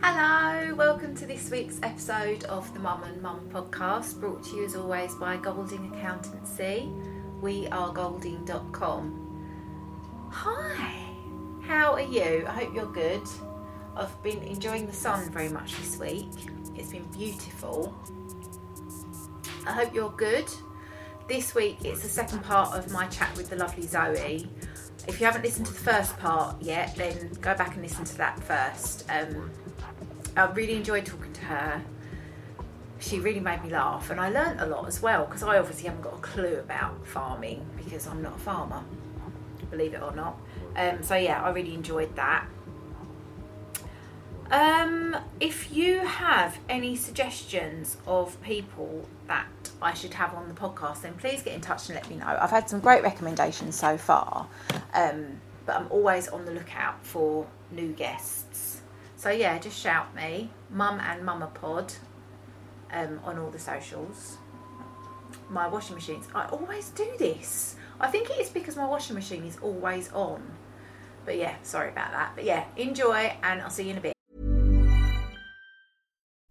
Hello, welcome to this week's episode of the Mum and Mum podcast, brought to you as always by Golding Accountancy. We are golding.com. Hi, how are you? I hope you're good. I've been enjoying the sun very much this week, it's been beautiful. I hope you're good. This week it's the second part of my chat with the lovely Zoe. If you haven't listened to the first part yet, then go back and listen to that first. Um, I really enjoyed talking to her. She really made me laugh, and I learnt a lot as well because I obviously haven't got a clue about farming because I'm not a farmer, believe it or not. Um, so yeah, I really enjoyed that. Um, if you have any suggestions of people that I should have on the podcast, then please get in touch and let me know. I've had some great recommendations so far, um, but I'm always on the lookout for new guests. So yeah, just shout me, Mum and Mama Pod, um, on all the socials. My washing machines. I always do this. I think it is because my washing machine is always on. But yeah, sorry about that. But yeah, enjoy, and I'll see you in a bit.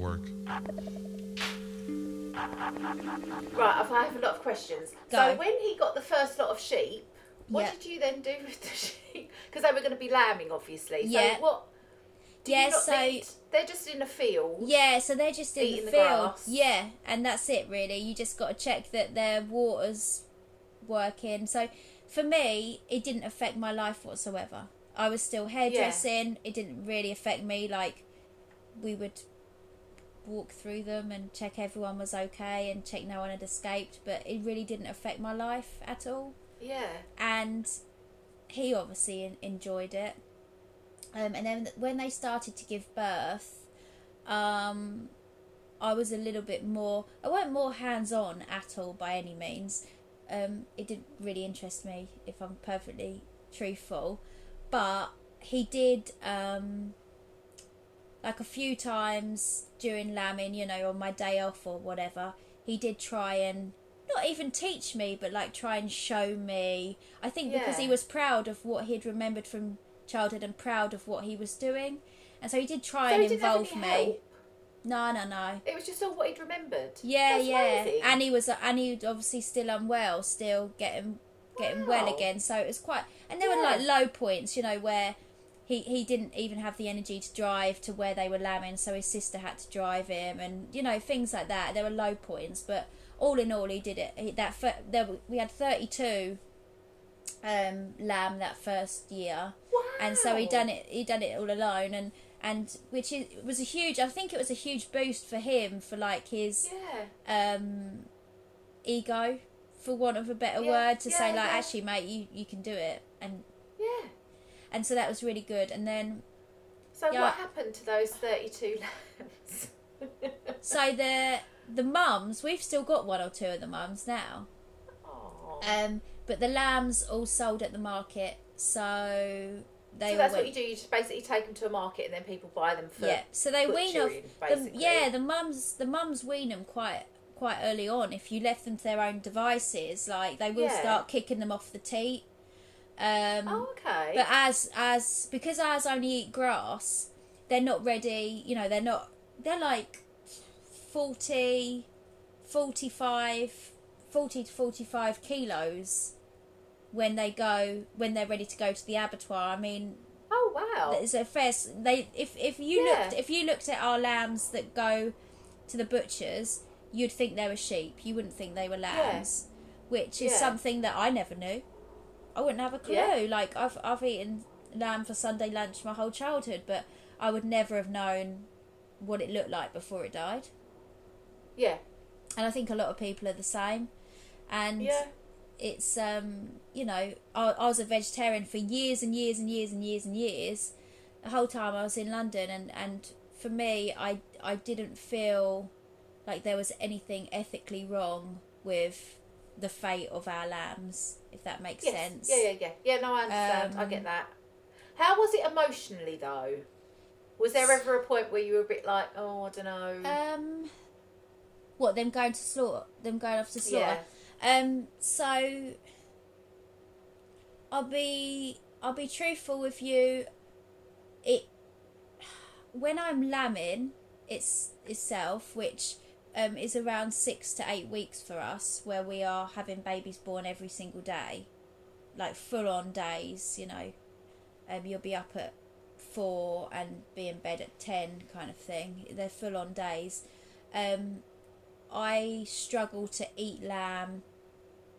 Work. Right, I've- a lot of questions. Go. So when he got the first lot of sheep, what Yeah. did you then do with the sheep? Because they were going to be lambing, obviously. Yeah. So what? did you Yeah, not so- need- they're just in a field. Yeah, so they're just in the the field. grass. Yeah, and that's it really. You just got to check that their water's working. So for me, it didn't affect my life whatsoever. I was still hairdressing. It didn't really affect me. Like we would walk through them and check everyone was okay and check no one had escaped, but it really didn't affect my life at all. Yeah. and he obviously enjoyed it. Um, and then when they started to give birth, um, I was a little bit more. I weren't more hands on at all by any means. Um, it didn't really interest me, if I'm perfectly truthful. But he did, um, like a few times during lambing, you know, on my day off or whatever. He did try and not even teach me, but like try and show me. I think because he was proud of what he'd remembered from childhood and proud of what he was doing, and so he did try So and he didn't have involve me. help? No, no, no. It was just all what he'd remembered. Yeah, That's yeah, amazing. and he was, and he obviously still unwell, still getting getting well again. So it was quite, and there were like low points, you know, where he he didn't even have the energy to drive to where they were lambing, so his sister had to drive him, and you know things like that. There were low points, but all in all, he did it. He, that there we had thirty two um, lamb that first year, and so he Wow. done it. He done it all alone, and and which is, was a huge. I think it was a huge boost for him for like his Yeah. um, ego, for want of a better Yeah, word, to say like, yeah. actually, mate, you you can do it, and Yeah. And so that was really good. And then So Yeah. what happened to those 32 lambs? so the the mums, we've still got one or two of the mums now, Aw. um, but the lambs all sold at the market, so they so that's went. what you do. You just basically take them to a market and then people buy them for yeah, so they wean off. The, yeah, the mums the mums wean them quite quite early on. If you left them to their own devices, like they will Yeah. start kicking them off the teat. Um, Oh, okay. But as as because ours only eat grass, they're not ready. You know, they're not. They're like 40, 45, 40 to forty five kilos when they go when they're ready to go to the abattoir. I mean, oh wow. there's a fair. They if if you Yeah. looked if you looked at our lambs that go to the butchers, you'd think they were sheep. You wouldn't think they were lambs, which is Yeah. something that I never knew. I wouldn't have a clue. Yeah. Like I've I've eaten lamb for Sunday lunch my whole childhood, but I would never have known what it looked like before it died. Yeah. And I think a lot of people are the same. And Yeah. it's um you know I, I was a vegetarian for years and years and years and years and years the whole time I was in London and and for me I I didn't feel like there was anything ethically wrong with the fate of our lambs if that makes Yes. sense Yeah, yeah, yeah. Yeah, no, I understand. I Um, get that. How was it emotionally though? Was there ever a point where you were a bit like, oh, I don't know? um what them going to slaughter them going off to slaughter Yeah. um so I'll be I'll be truthful with you it when I'm lambing it's itself which um, is around six to eight weeks for us where we are having babies born every single day like full on days you know um, you'll be up at four and be in bed at ten kind of thing they're full on days um, I struggle to eat lamb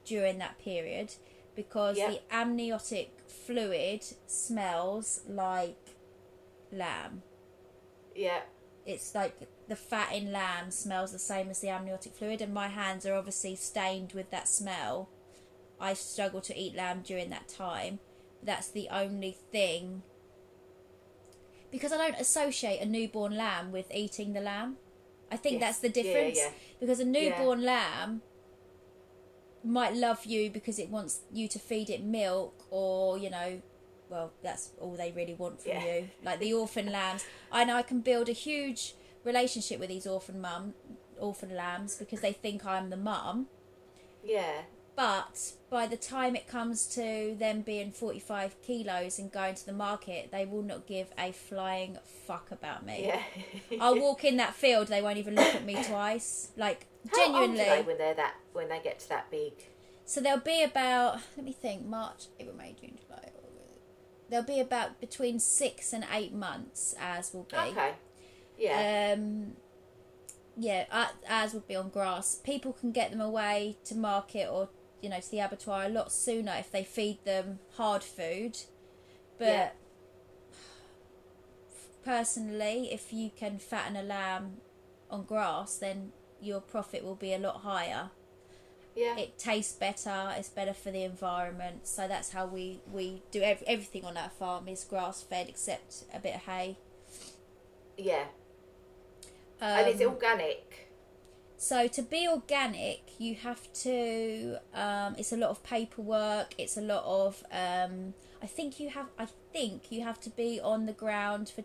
during that period because Yeah. the amniotic fluid smells like lamb. yeah. It's like the fat in lamb smells the same as the amniotic fluid, and my hands are obviously stained with that smell. I struggle to eat lamb during that time. That's the only thing. Because I don't associate a newborn lamb with eating the lamb. I think Yes. that's the Yeah, yeah, difference. yeah. Because a newborn lamb might love you because it wants you to feed it milk or, you know, well, that's all they really want from Yeah. you. Like the orphan lambs. I know I can build a huge relationship with these orphan mum orphan lambs because they think I'm the mum. Yeah. But by the time it comes to them being 45 kilos and going to the market, they will not give a flying fuck about me. Yeah. I'll walk in that field, they won't even look at me twice. Like, How genuinely. old are they when they're that when they get to that big? So they'll be about, let me think, March, April, May, June, July. There'll be about between six and eight months, as will be. Okay. Yeah. Um, yeah, as would be on grass. People can get them away to market or you know to the abattoir a lot sooner if they feed them hard food. But Yeah. personally, if you can fatten a lamb on grass, then your profit will be a lot higher. yeah. It tastes better. It's better for the environment. So that's how we we do ev- everything on our farm is grass fed except a bit of hay. yeah. And it's Um, organic. So to be organic, you have to. Um, it's a lot of paperwork. It's a lot of. Um, I think you have. I think you have to be on the ground for.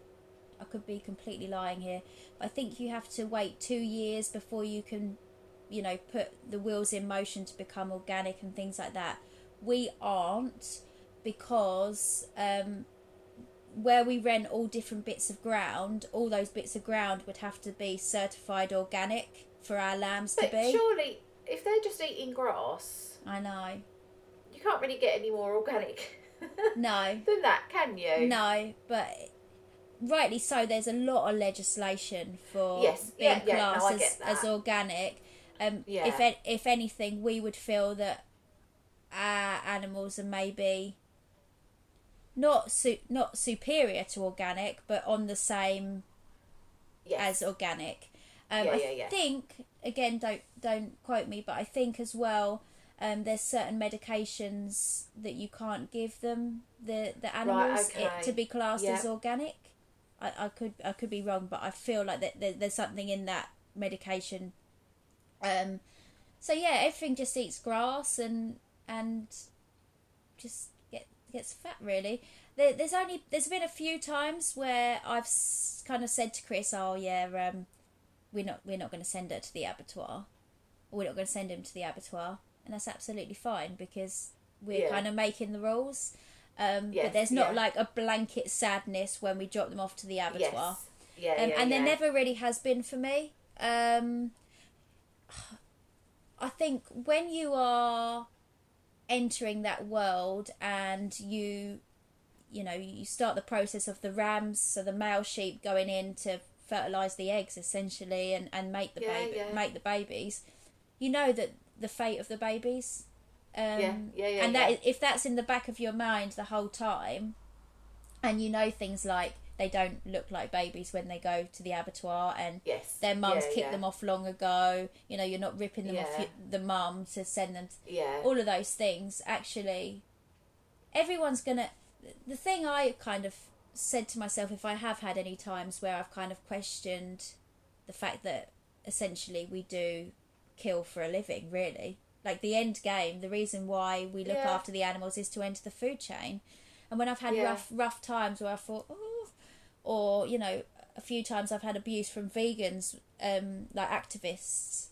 I could be completely lying here, but I think you have to wait two years before you can you know put the wheels in motion to become organic and things like that. We aren't because um, where we rent all different bits of ground, all those bits of ground would have to be certified organic for our lambs to But be. surely, if they're just eating grass, I know. you can't really get any more organic No. than that, can you? No, but rightly so. There's a lot of legislation for Yes, being yeah, yeah, no, classed as, as organic. Um, Yeah. If if anything, we would feel that our animals are maybe not su- not superior to organic, but on the same Yes. as organic. Um, Yeah, I yeah, yeah. think again, don't don't quote me, but I think as well, um, there's certain medications that you can't give them the the animals it, okay. to be classed as organic. I, I could I could be wrong, but I feel like that there, there's something in that medication. Um, so yeah, everything just eats grass and and just gets fat really. There, there's only there's been a few times where I've kind of said to Chris, "Oh yeah, um, we're not we're not going to send her to the abattoir, or we're not going to send him to the abattoir," and that's absolutely fine because we're Yeah. kind of making the rules. Um, Yes, but there's not yeah. like a blanket sadness when we drop them off to the abattoir. Yes. Yeah, Um, yeah, and there never really has been for me. Um, I think when you are entering that world and you, you know, you start the process of the rams, so the male sheep going in to fertilize the eggs essentially and, and make the Yeah, baby yeah. make the babies. You know that the fate of the babies. Um, Yeah, yeah, yeah, And that if that's in the back of your mind the whole time, and you know things like they don't look like babies when they go to the abattoir and Yes. their mums Yeah, kicked yeah. them off long ago you know you're not ripping them off Yeah. y- the mum to send them to, Yeah. all of those things actually everyone's gonna the thing i kind of said to myself if i have had any times where i've kind of questioned the fact that essentially we do kill for a living really like the end game the reason why we look after the animals is to enter the food chain and when i've had rough rough times where i thought oh or you know a few times i've had abuse from vegans um like activists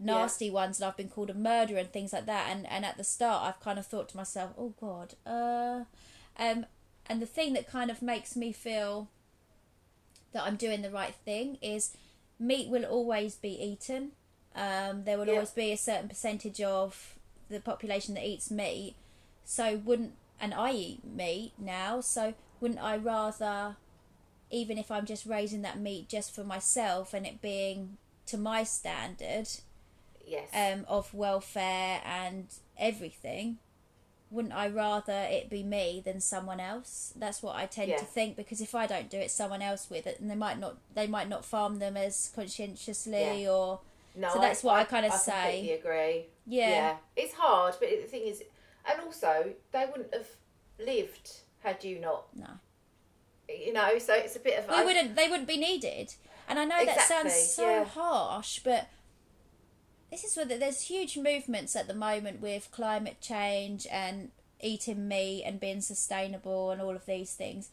nasty ones and i've been called a murderer and things like that. And and at the start i've kind of thought to myself oh god uh um and the thing that kind of makes me feel that i'm doing the right thing is meat will always be eaten. Um there will Yeah. always be a certain percentage of the population that eats meat. So wouldn't and i eat meat now so wouldn't i rather even if I'm just raising that meat just for myself and it being to my standard Yes. um, of welfare and everything, wouldn't I rather it be me than someone else? That's what I tend Yeah. to think because if I don't do it, someone else with it, and they might not they might not farm them as conscientiously Yeah. or No, so that's what I kinda say. I completely agree. Yeah. it's hard, but the thing is, and also they wouldn't have lived had you not. no. You know, so it's a bit of. we wouldn't they wouldn't be needed and i know that sounds so yeah. harsh but this is where there's huge movements at the moment with climate change and eating meat and being sustainable and all of these things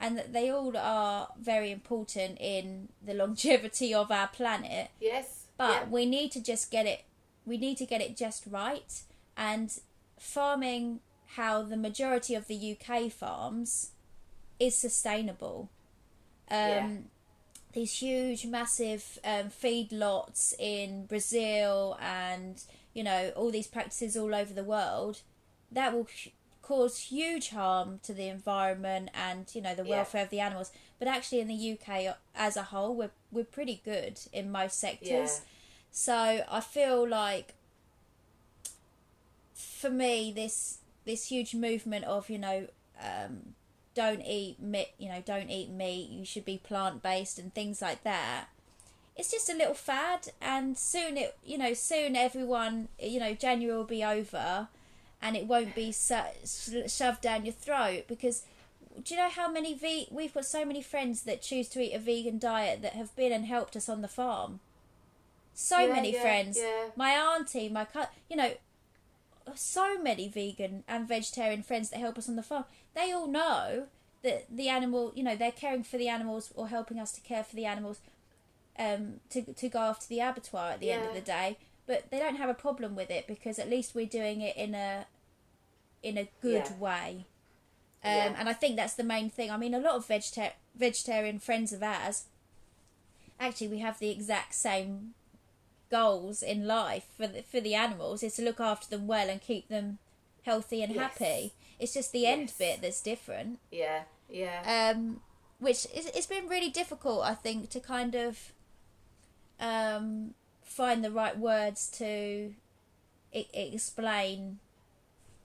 and that they all are very important in the longevity of our planet Yes. but yeah. we need to just get it we need to get it just right and farming how the majority of the UK farms is sustainable um Yeah. these huge massive um, feed lots in Brazil and you know all these practices all over the world that will hu- cause huge harm to the environment and you know the Yeah. welfare of the animals but actually in the UK as a whole we're we're pretty good in most sectors Yeah. so I feel like for me this this huge movement of you know um, don't eat meat you know don't eat meat you should be plant based and things like that it's just a little fad and soon it you know soon everyone you know January will be over and it won't be so, shoved down your throat because do you know how many ve- we've got so many friends that choose to eat a vegan diet that have been and helped us on the farm. So Yeah, many yeah, friends. yeah. my auntie my cut you know so many vegan and vegetarian friends that help us on the farm they all know that the animal you know they're caring for the animals or helping us to care for the animals um to to go to the abattoir at the end of the day but they don't have a problem with it because at least we're doing it in a in a good Yeah. way. Um, Yeah. And I think that's the main thing. I mean, a lot of vegeta- vegetarian friends of ours, actually, we have the exact same goals in life for the, for the animals is to look after them well and keep them healthy and Yes. happy. It's just the end bit that's different Yeah, yeah, um, which is, it's been really difficult, I think, to kind of um, find the right words to I- explain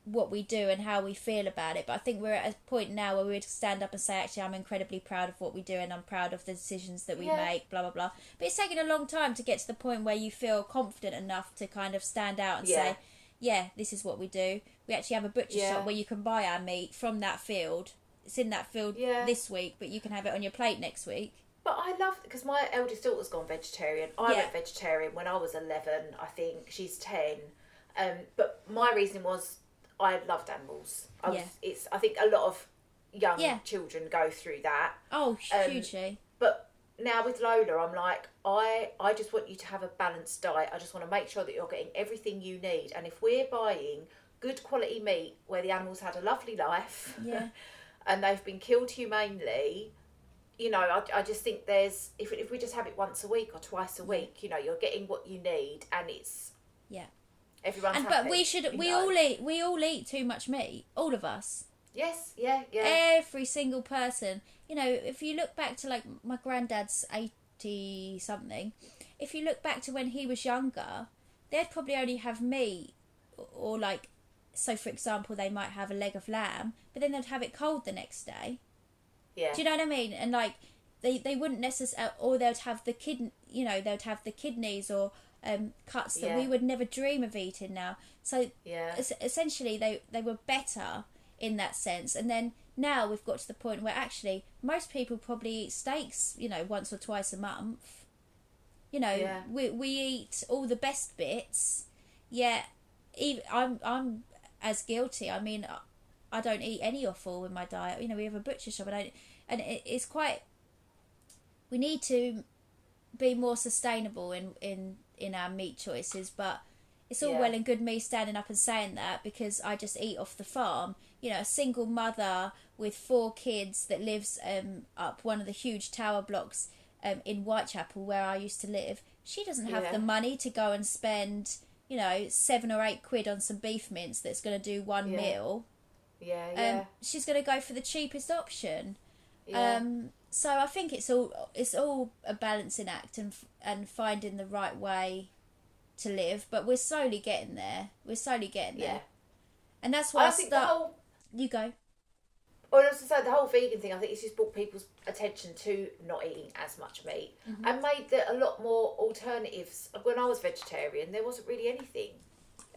what we do and how we feel about it. But I think we're at a point now where we would stand up and say, actually, I'm incredibly proud of what we do and I'm proud of the decisions that we Yeah. make, blah, blah, blah. But it's taken a long time to get to the point where you feel confident enough to kind of stand out and Yeah. say, yeah, this is what we do. We actually have a butcher Yeah. shop where you can buy our meat from that field. It's in that field Yeah. this week, but you can have it on your plate next week. But I love because my eldest daughter's gone vegetarian. I Yeah. went vegetarian when I was eleven. I think she's ten. Um, but my reason was I loved animals. I was, Yeah. It's I think a lot of young Yeah. children go through that. Oh, Um, hugely. But now with Lola, I'm like, I I just want you to have a balanced diet. I just want to make sure that you're getting everything you need. And if we're buying good quality meat where the animals had a lovely life, Yeah. and they've been killed humanely, you know, I, I just think there's if if we just have it once a week or twice a week, you know, you're getting what you need, and it's Yeah. everyone's And happy, but we should we know. all eat we all eat too much meat. All of us. yes, yeah, yeah, Every single person. You know, if you look back to like my granddad's eighty something, if you look back to when he was younger, they'd probably only have meat or like so for example they might have a leg of lamb, but then they'd have it cold the next day. yeah, Do you know what I mean? And like they they wouldn't necessarily, or they'd have the kid, you know, they'd have the kidneys or um, cuts that we would never dream of eating now. So Yeah. es- essentially, they they were better in that sense. And then now we've got to the point where actually most people probably eat steaks, you know, once or twice a month. You know, Yeah. we we eat all the best bits. Yet, even I'm I'm as guilty. I mean, I don't eat any offal in my diet. You know, we have a butcher shop, and I and it, it's quite. We need to be more sustainable in in in our meat choices, but it's all Yeah. well and good me standing up and saying that because I just eat off the farm. You know, a single mother with four kids that lives um, up one of the huge tower blocks um, in Whitechapel where I used to live. She doesn't have Yeah. the money to go and spend, you know, seven or eight quid on some beef mince that's going to do one Yeah. meal. yeah, Um, yeah, she's going to go for the cheapest option. yeah. Um, so I think it's all it's all a balancing act and and finding the right way to live. But we're slowly getting there. We're slowly getting there, yeah. and that's why I, I think start. whole You go. Well, as I was to say the whole vegan thing. I think it's just brought people's attention to not eating as much meat Mm-hmm. and made there a lot more alternatives. When I was vegetarian, there wasn't really anything,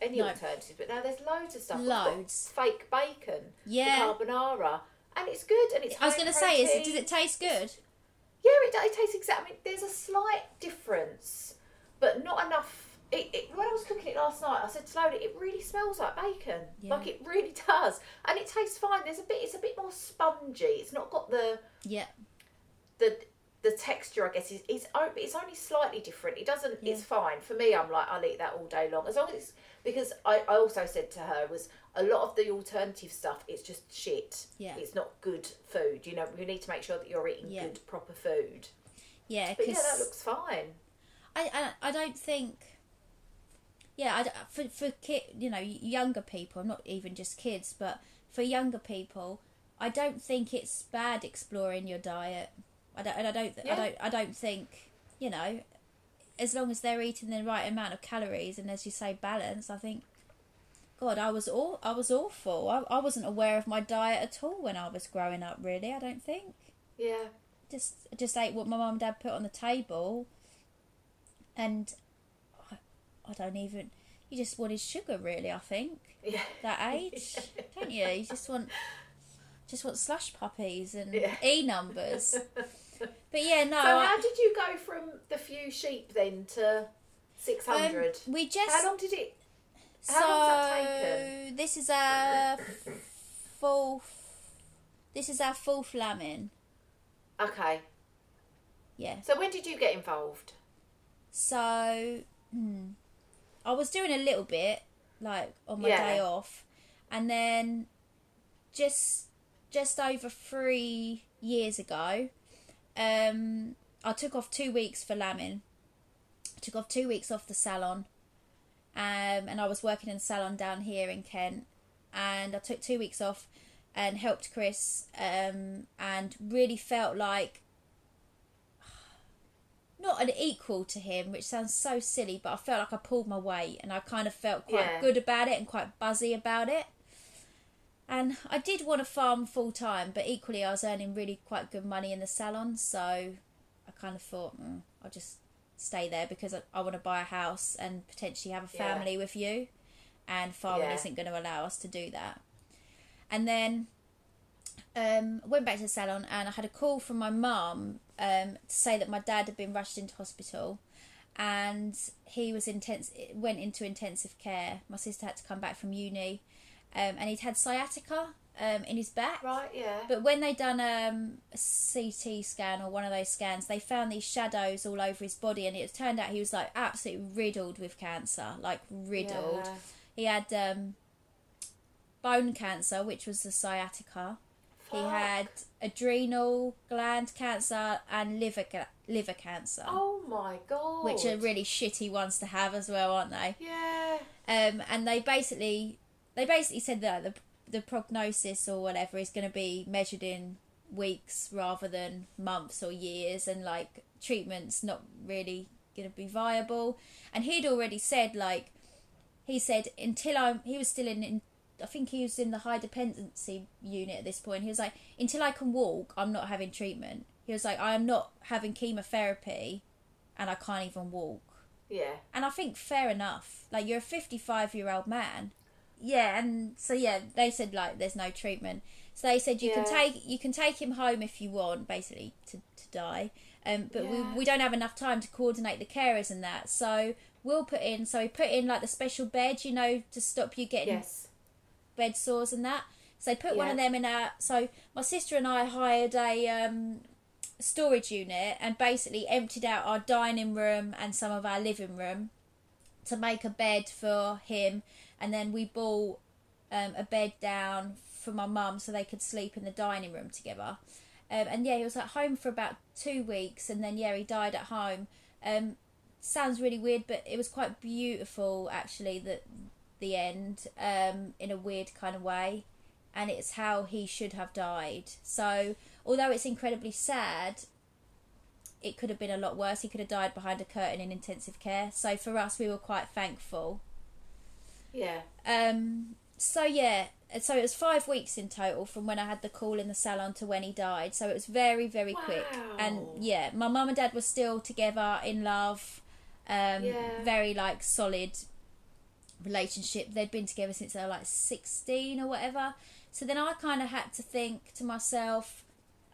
any No. alternatives. But now there's loads of stuff. Loads. fake bacon, Yeah. carbonara, and it's good. And it's. I was going to say, is it, does it taste good? Yeah, it, it tastes exactly. I mean, there's a slight difference, but not enough. It, it, when I was cooking it last night, I said to Lola, it really smells like bacon. Yeah. Like it really does, and it tastes fine. There's a bit. It's a bit more spongy. It's not got the Yeah. the the texture. I guess is it's it's only slightly different. It doesn't. It's fine for me. I'm like I'll eat that all day long as long as it's because I, I also said to her was a lot of the alternative stuff. It's just shit. Yeah. It's not good food. You know, you need to make sure that you're eating Yeah. good proper food. Yeah, But yeah, that looks fine. I, I I don't think. Yeah, I, for for kid, you know, younger people, not even just kids, but for younger people, I don't think it's bad exploring your diet. I don't, and I don't, I don't, I don't think, you know, as long as they're eating the right amount of calories and as you say, balance. I think, God, I was all, I was awful. I, I wasn't aware of my diet at all when I was growing up. Really, I don't think Yeah. just just ate what my mum and dad put on the table, and I, don't even. You just wanted sugar, really. I think Yeah. that age, don't you? You just want just want slush puppies and Yeah. e numbers. But yeah, no. So I- how did you go from the few sheep then to six hundred? um, we just how long did it? so how long was that taken? this is our fourth. This is our fourth lambing. Okay. Yeah. So when did you get involved? So, hmm, I was doing a little bit like on my Yeah. day off, and then just just over three years ago, um, I took off two weeks for lambing. I took off two weeks off the salon, um, and I was working in a salon down here in Kent, and I took two weeks off and helped Chris, um, and really felt like not an equal to him, which sounds so silly, but I felt like I pulled my weight and I kind of felt quite Yeah. good about it and quite buzzy about it. And I did want to farm full time, but equally I was earning really quite good money in the salon, so I kind of thought mm, I'll just stay there because I, I want to buy a house and potentially have a Yeah. family with you, and farming Yeah. isn't going to allow us to do that. And then um, went back to the salon and I had a call from my mum um, to say that my dad had been rushed into hospital and he was intense went into intensive care. My sister had to come back from uni um, and he'd had sciatica um, in his back. Right, yeah. But when they done um, a CT scan or one of those scans, they found these shadows all over his body, and it turned out he was like absolutely riddled with cancer, like riddled. Yeah. He had um, bone cancer, which was the sciatica. He had adrenal gland cancer and liver ca- liver cancer, Oh my god. which are really shitty ones to have as well, aren't they? Yeah. um, and they basically they basically said that the the prognosis or whatever is going to be measured in weeks rather than months or years, and like treatment's not really going to be viable. And he'd already said like he said until I'm he was still in, in I think he was in the high dependency unit at this point. He was like until I can walk, I'm not having treatment. He was like I am not having chemotherapy, and I can't even walk. Yeah. And I think fair enough. Like you're a 55 year old man. Yeah, and so yeah, they said like there's no treatment. So they said you can take you can take him home if you want, basically to to die. Um, but Yeah. we we don't have enough time to coordinate the carers and that. So we'll put in. So we put in like the special bed, you know, to stop you getting Yes. Bed sores and that. So they put one of them in our. So my sister and I hired a um, storage unit and basically emptied out our dining room and some of our living room to make a bed for him, and then we bought um, a bed down for my mum so they could sleep in the dining room together. Um, and yeah, he was at home for about two weeks, and then yeah, he died at home. Um, sounds really weird, but it was quite beautiful actually. That the end um, in a weird kind of way, and it's how he should have died. So although it's incredibly sad, it could have been a lot worse. He could have died behind a curtain in intensive care. So for us, we were quite thankful. Yeah. Um, so yeah, so it was five weeks in total from when I had the call in the salon to when he died. So it was very, very quick. And yeah, my mum and dad were still together in love. Um, Yeah. very like solid relationship. They'd been together since they were like sixteen or whatever. So then I kind of had to think to myself,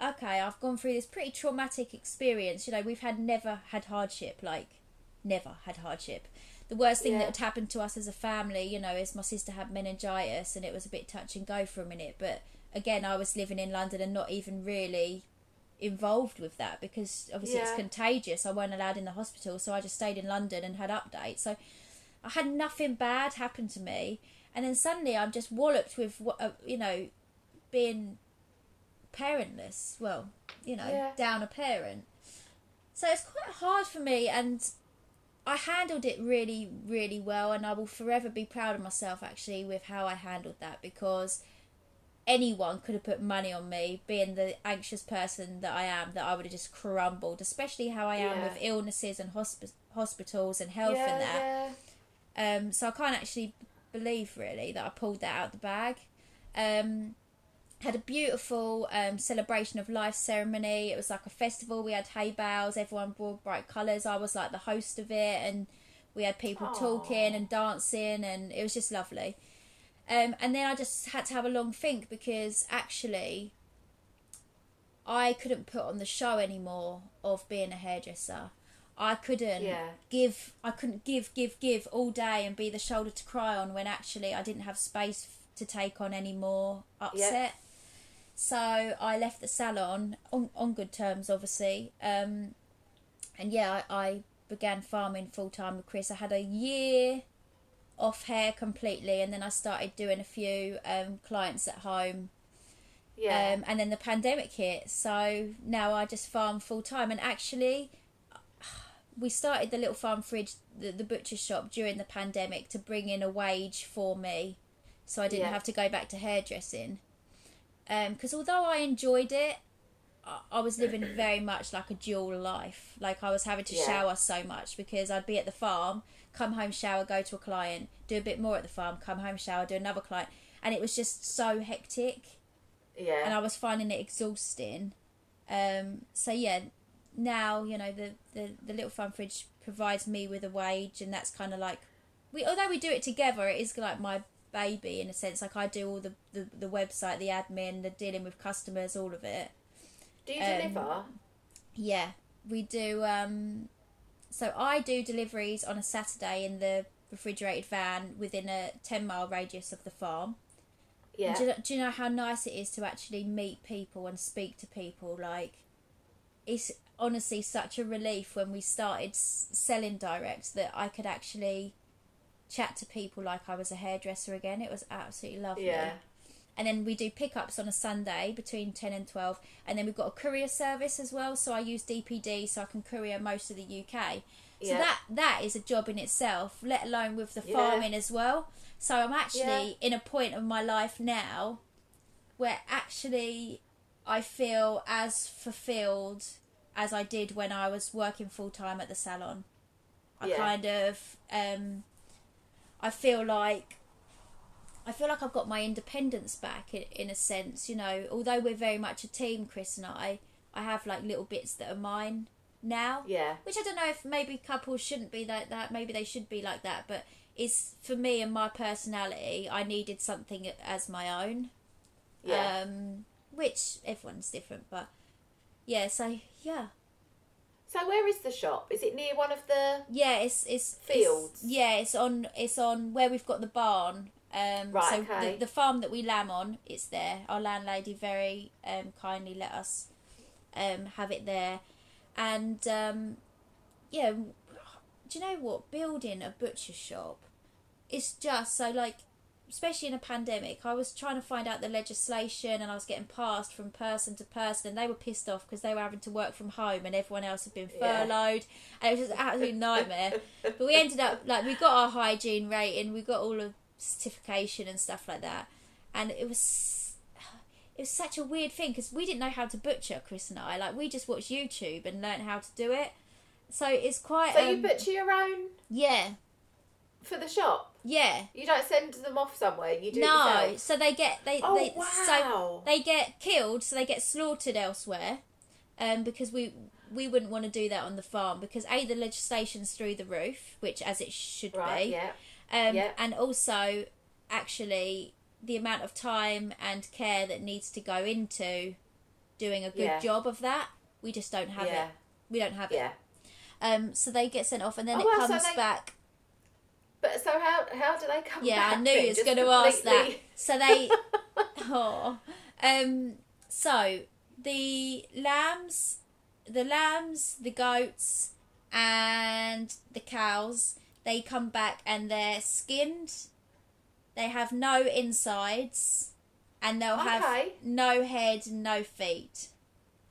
okay, I've gone through this pretty traumatic experience. You know, we've had never had hardship, like never had hardship. The worst thing Yeah. that had happened to us as a family, you know, is my sister had meningitis and it was a bit touch and go for a minute. But again, I was living in London and not even really involved with that because obviously it's contagious. I weren't allowed in the hospital, so I just stayed in London and had updates. So I had nothing bad happen to me, and then suddenly I'm just walloped with what uh, you know, being parentless. Well, you know, Yeah. down a parent. So it's quite hard for me, and I handled it really, really well, and I will forever be proud of myself actually with how I handled that because anyone could have put money on me, being the anxious person that I am, that I would have just crumbled, especially how I am Yeah. with illnesses and hospi- hospitals and health yeah, and that. yeah. Um, so I can't actually believe really that I pulled that out the bag. Um, had a beautiful um, celebration of life ceremony. It was like a festival. We had hay bales. Everyone brought bright colours. I was like the host of it, and we had people Aw. talking and dancing, and it was just lovely. Um, and then I just had to have a long think because actually, I couldn't put on the show anymore of being a hairdresser. I couldn't Yeah. give. I couldn't give, give, give all day and be the shoulder to cry on when actually I didn't have space f- to take on any more upset. So I left the salon on on good terms, obviously. Um, and yeah, I, I began farming full time with Chris. I had a year off hair completely, and then I started doing a few um, clients at home. Yeah. Um, and then the pandemic hit, so now I just farm full time. And actually, we started the little farm fridge, the, the butcher shop during the pandemic to bring in a wage for me, so I didn't Yeah. have to go back to hairdressing. Because although I enjoyed it, I, I was living very much like a dual life. Like I was having to Yeah. shower so much because I'd be at the farm, come home, shower, go to a client, do a bit more at the farm, come home, shower, do another client, and it was just so hectic yeah. and I was finding it exhausting. Um, so yeah, now you know the, the the little fun fridge provides me with a wage, and that's kind of like we although we do it together, it is like my baby in a sense. Like I do all the the, the website, the admin, the dealing with customers, all of it. Do you um, deliver? Yeah, we do. Um, so I do deliveries on a Saturday in the refrigerated van within a ten mile radius of the farm. Yeah. Do, you do you know how nice it is to actually meet people and speak to people? Like, it's honestly such a relief when we started s- selling direct that I could actually chat to people like I was a hairdresser again. It was absolutely lovely. Yeah. And then we do pickups on a Sunday between 10 and 12. And then we've got a courier service as well. So I use DPD so I can courier most of the UK. So Yeah. that that is a job in itself, let alone with the Yeah. farming as well. So I'm actually Yeah. in a point of my life now where actually I feel as fulfilled as I did when I was working full time at the salon. I Yeah. kind of um I feel like I feel like I've got my independence back in, in a sense, you know, although we're very much a team, Chris and I, I have like little bits that are mine now. Yeah. Which I don't know if maybe couples shouldn't be like that, maybe they should be like that, but it's for me and my personality, I needed something as my own. Yeah. Um which everyone's different, but yeah, so yeah. so where is the shop? Is it near one of the? Yeah, it's it's Fields? It's, yeah, it's on it's on where we've got the barn. Um, Right, so okay. the, the farm that we lamb on, it's there. Our landlady very um, kindly let us um, have it there, and um, yeah, do you know what? Building a butcher shop, it's just so like, especially in a pandemic. I was trying to find out the legislation, and I was getting passed from person to person, and they were pissed off because they were having to work from home, and everyone else had been Yeah. furloughed, and it was just an absolute nightmare. but we ended up like we got our hygiene rating, we got all of certification and stuff like that, and it was it was such a weird thing because we didn't know how to butcher Chris and I. Like we just watched YouTube and learned how to do it. So it's quite. So um, you butcher your own Yeah, for the shop. Yeah. You don't send them off somewhere. You do No, so they get they Oh, they wow. so they get killed, so they get slaughtered elsewhere, um, because we we wouldn't want to do that on the farm because a the legislation's through the roof, which as it should Right. be, Yeah. um, Yeah. and also actually the amount of time and care that needs to go into doing a good Yeah. job of that, we just don't have Yeah. it. We don't have Yeah. it. Um, so they get sent off, and then Oh, it so comes they- back. But so how how do they come back? Yeah, back? I knew you was going to ask that. So they, oh, um, so the lambs, the lambs, the goats, and the cows, they come back and they're skinned. They have no insides, and they'll have no head, no feet.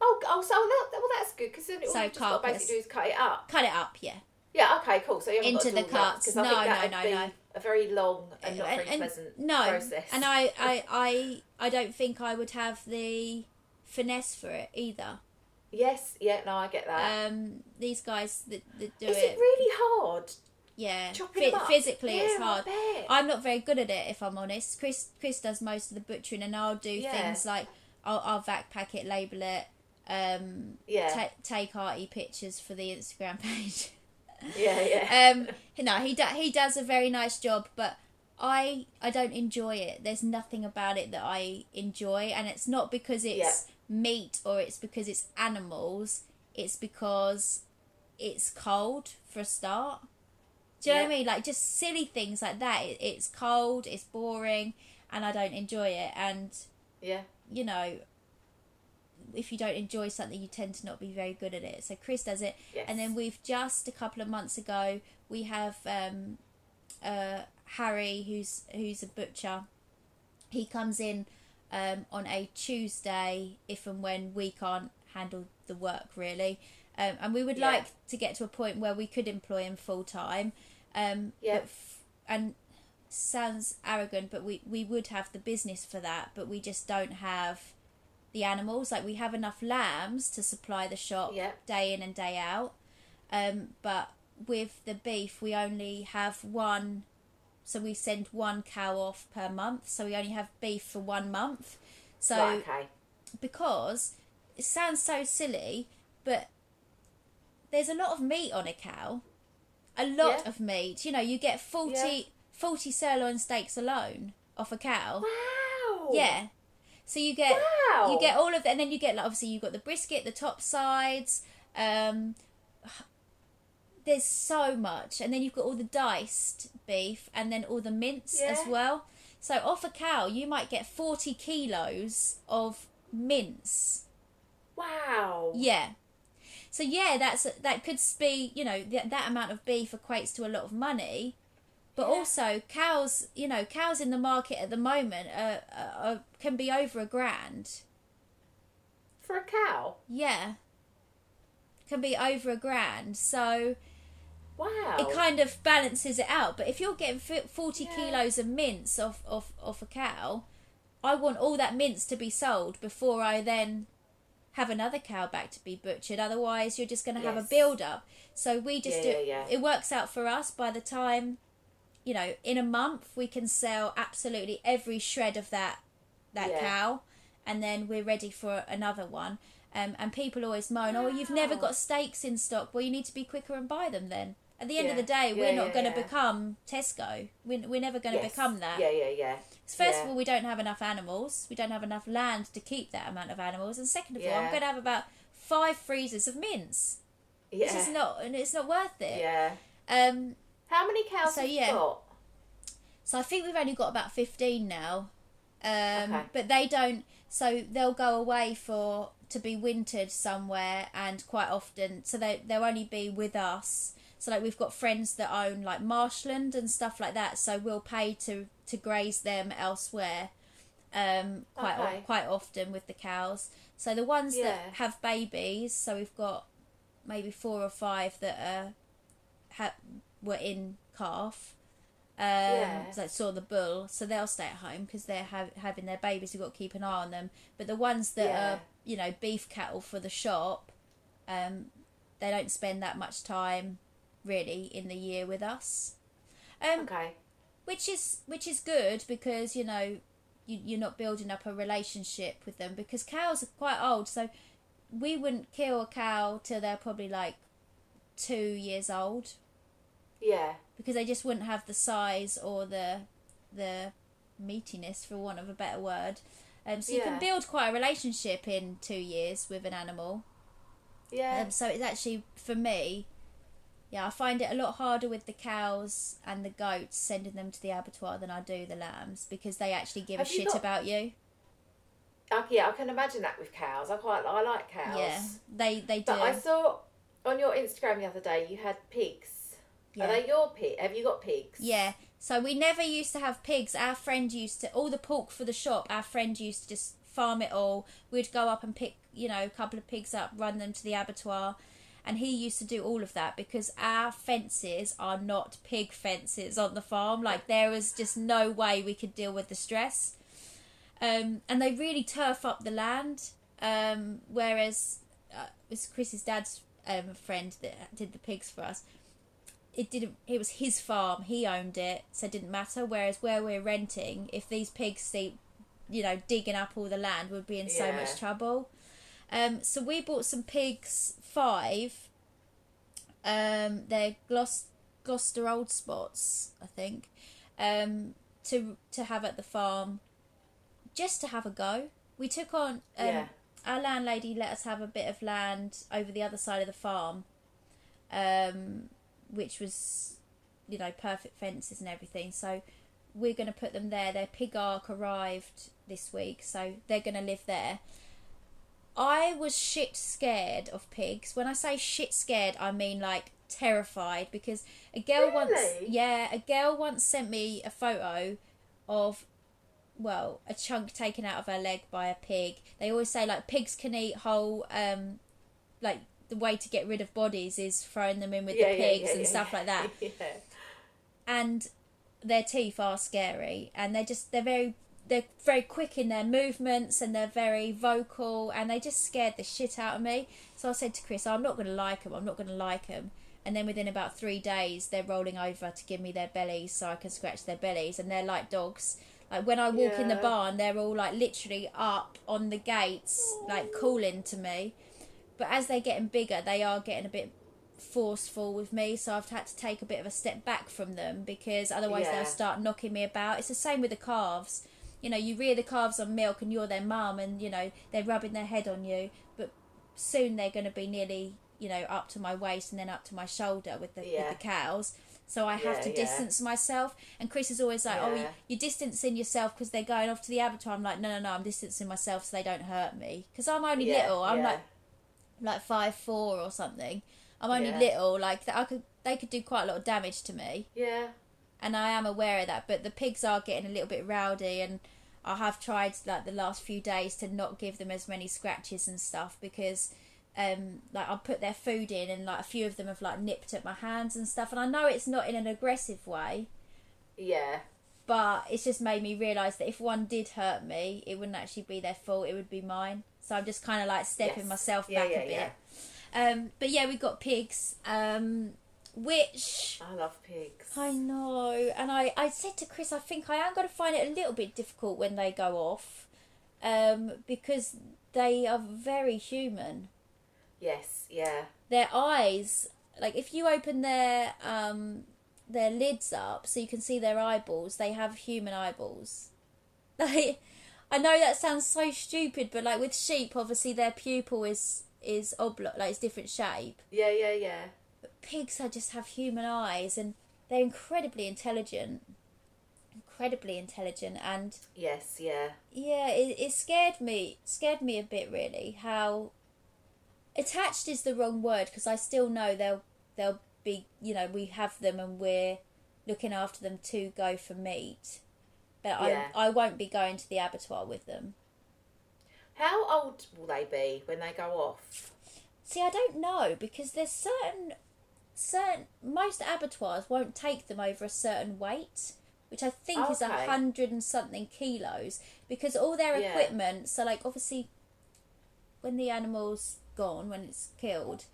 Oh, oh, so that, well, that's good because then all So you've just got to basically do is cut it up. Cut it up, yeah. Yeah, okay, cool. So you haven't got Into to the do all that, I No, no, no, be no. A very long and not very And- and- pleasant no, process. and I, I, I, I don't think I would have the finesse for it either. yes, yeah, no, I get that. Um, these guys that, that do is it, it really hard? yeah, chopping phy- them up? physically it's Yeah, I hard. I'm not very good at it, if I'm honest. Chris, Chris does most of the butchering, and I'll do Yeah. things like I'll, I'll vac pack it, label it, um, Yeah. ta- take arty pictures for the Instagram page. Yeah, yeah. um, no, he do- he does a very nice job, but I I don't enjoy it. There's nothing about it that I enjoy, and it's not because it's meat or it's because it's animals. It's because it's cold for a start. Do you know what I mean? Like just silly things like that. It, it's cold, it's boring, and I don't enjoy it. And yeah. you know, if you don't enjoy something, you tend to not be very good at it. So Chris does it, Yes. and then we've just a couple of months ago we have um, uh, Harry, who's who's a butcher, he comes in um, on a Tuesday if and when we can't handle the work really. Um, and we would Yeah. like to get to a point where we could employ him full time. Um, Yeah. f- and sounds arrogant, but we, we would have the business for that, but we just don't have the animals. Like we have enough lambs to supply the shop Yeah. day in and day out. Um, but with the beef, we only have one. So we send one cow off per month. So we only have beef for one month. So right, okay. because it sounds so silly, but there's a lot of meat on a cow. A lot Yeah. of meat. You know, you get 40, Yeah. 40 sirloin steaks alone off a cow. Wow. Yeah. So you get Wow. you get all of that, and then you get like obviously you've got the brisket, the top sides. Um, there's so much, and then you've got all the diced beef, and then all the mince as well. So off a cow, you might get forty kilos of mince. Wow. Yeah. So yeah, that's that could be you know that that amount of beef equates to a lot of money, but Yeah. also cows you know cows in the market at the moment are, are, are can be over a grand. For a cow. Yeah. Can be over a grand. So Wow. it kind of balances it out. But if you're getting 40 Yeah. kilos of mince off, off, off a cow, I want all that mince to be sold before I then have another cow back to be butchered. Otherwise, you're just going to have a build up. So we just Yeah, do yeah, yeah. it works out for us by the time you know in a month we can sell absolutely every shred of that that Yeah. cow and then we're ready for another one um, and people always moan oh you've never got steaks in stock well you need to be quicker and buy them then at the end of the day Yeah, we're not yeah, going to yeah. become tesco we're, we're never going to Yes. become that Yeah, yeah, yeah. first Yeah. of all, we don't have enough animals. We don't have enough land to keep that amount of animals. And second of all, I'm going to have about five freezers of mince. Yeah. It's not, and it's not worth it. Yeah. Um, How many cows So, have yeah. you got? so I think we've only got about fifteen now. Um, Okay. but they don't. So they'll go away for to be wintered somewhere, and quite often, so they they'll only be with us. So like we've got friends that own like marshland and stuff like that. So we'll pay to to graze them elsewhere. Um, quite o- quite often with the cows. So the ones Yeah. that have babies, so we've got maybe four or five that are ha- were in calf. Um, Yeah. saw the bull, so they'll stay at home because they're ha- having their babies. We've got to keep an eye on them. But the ones that Yeah. are, you know, beef cattle for the shop, um, they don't spend that much time really in the year with us. Um, Okay. which is which is good because you know you, you're not building up a relationship with them because cows are quite old so we wouldn't kill a cow till they're probably like two years old Yeah. because they just wouldn't have the size or the the meatiness for want of a better word um, so you Yeah. can build quite a relationship in two years with an animal Yeah. um, so it's actually for me, yeah, I find it a lot harder with the cows and the goats sending them to the abattoir than I do the lambs because they actually give Have a shit got- about you. I, yeah, I can imagine that with cows. I quite I like cows. Yeah, they they do. But I saw on your Instagram the other day you had pigs. Yeah. Are they your pig? Have you got pigs? Yeah. So we never used to have pigs. Our friend used to all the pork for the shop. Our friend used to just farm it all. We'd go up and pick, you know, a couple of pigs up, run them to the abattoir, and he used to do all of that because our fences are not pig fences on the farm. Like there was just no way we could deal with the stress. Um, and they really turf up the land. Um, whereas uh, it was Chris's dad's um, friend that did the pigs for us it didn't it was his farm he owned it so it didn't matter. Whereas where we're renting if these pigs see you know digging up all the land we'd be in so much trouble. Um so we bought some pigs five. Um they're Glos- gloucester old spots i think. Um to to have at the farm just to have a go. We took on um, Yeah. our landlady let us have a bit of land over the other side of the farm. Um, which was, you know, perfect fences and everything. So we're going to put them there. Their pig ark arrived this week, so they're going to live there. I was shit scared of pigs. When I say shit scared, I mean like terrified because a girl once yeah a girl once sent me a photo of well a chunk taken out of her leg by a pig they always say like pigs can eat whole um like the way to get rid of bodies is throwing them in with Yeah, the pigs yeah, and yeah, stuff yeah. like that. Yeah. and their teeth are scary and they're just they're very they're very quick in their movements and they're very vocal and they just scared the shit out of me. So i said to chris i'm not going to like them i'm not going to like them and then within about three days they're rolling over to give me their bellies so i can scratch their bellies and they're like dogs. Like when i walk in the barn they're all like literally up on the gates like calling to me but as they're getting bigger they are getting a bit forceful with me so i've had to take a bit of a step back from them because otherwise Yeah. they'll start knocking me about it's the same with the calves you know you rear the calves on milk and you're their mum and you know they're rubbing their head on you but soon they're going to be nearly you know up to my waist and then up to my shoulder with the Yeah. with the cows so I have Yeah, to distance myself. And Chris is always like, "Oh, you're distancing yourself because they're going off to the abattoir." I'm like, "No, no, no. I'm distancing myself so they don't hurt me because I'm only little. I'm like like five four or something. I'm only Yeah. little. Like that, I could they could do quite a lot of damage to me, Yeah. and I am aware of that. But the pigs are getting a little bit rowdy, and I have tried like the last few days to not give them as many scratches and stuff because. Um, like I'll put their food in, and like a few of them have like nipped at my hands and stuff. And I know it's not in an aggressive way, Yeah. but it's just made me realise that if one did hurt me, it wouldn't actually be their fault; it would be mine. So I'm just kind of like stepping Yes. myself Yeah, back yeah, a bit. yeah. Um, but yeah, we got pigs, um, which I love pigs. I know, and I, I said to Chris, I think I am going to find it a little bit difficult when they go off, um, because they are very human. Yes. Yeah. Their eyes, like if you open their um, their lids up so you can see their eyeballs, they have human eyeballs. Like, I know that sounds so stupid, but like with sheep, obviously their pupil is is oblong, like it's different shape. Yeah. Yeah. Yeah. But pigs I just have human eyes and they're incredibly intelligent incredibly intelligent and Yes. Yeah. yeah it, it scared me scared me a bit really how attached is the wrong word because i still know they'll they'll be you know we have them and we're looking after them to go for meat but Yeah. I, I won't be going to the abattoir with them How old will they be when they go off? See, I don't know because there's certain certain most abattoirs won't take them over a certain weight, which I think is a hundred and something kilos because all their Yeah. equipment. So, like obviously, when the animal's gone, when it's killed,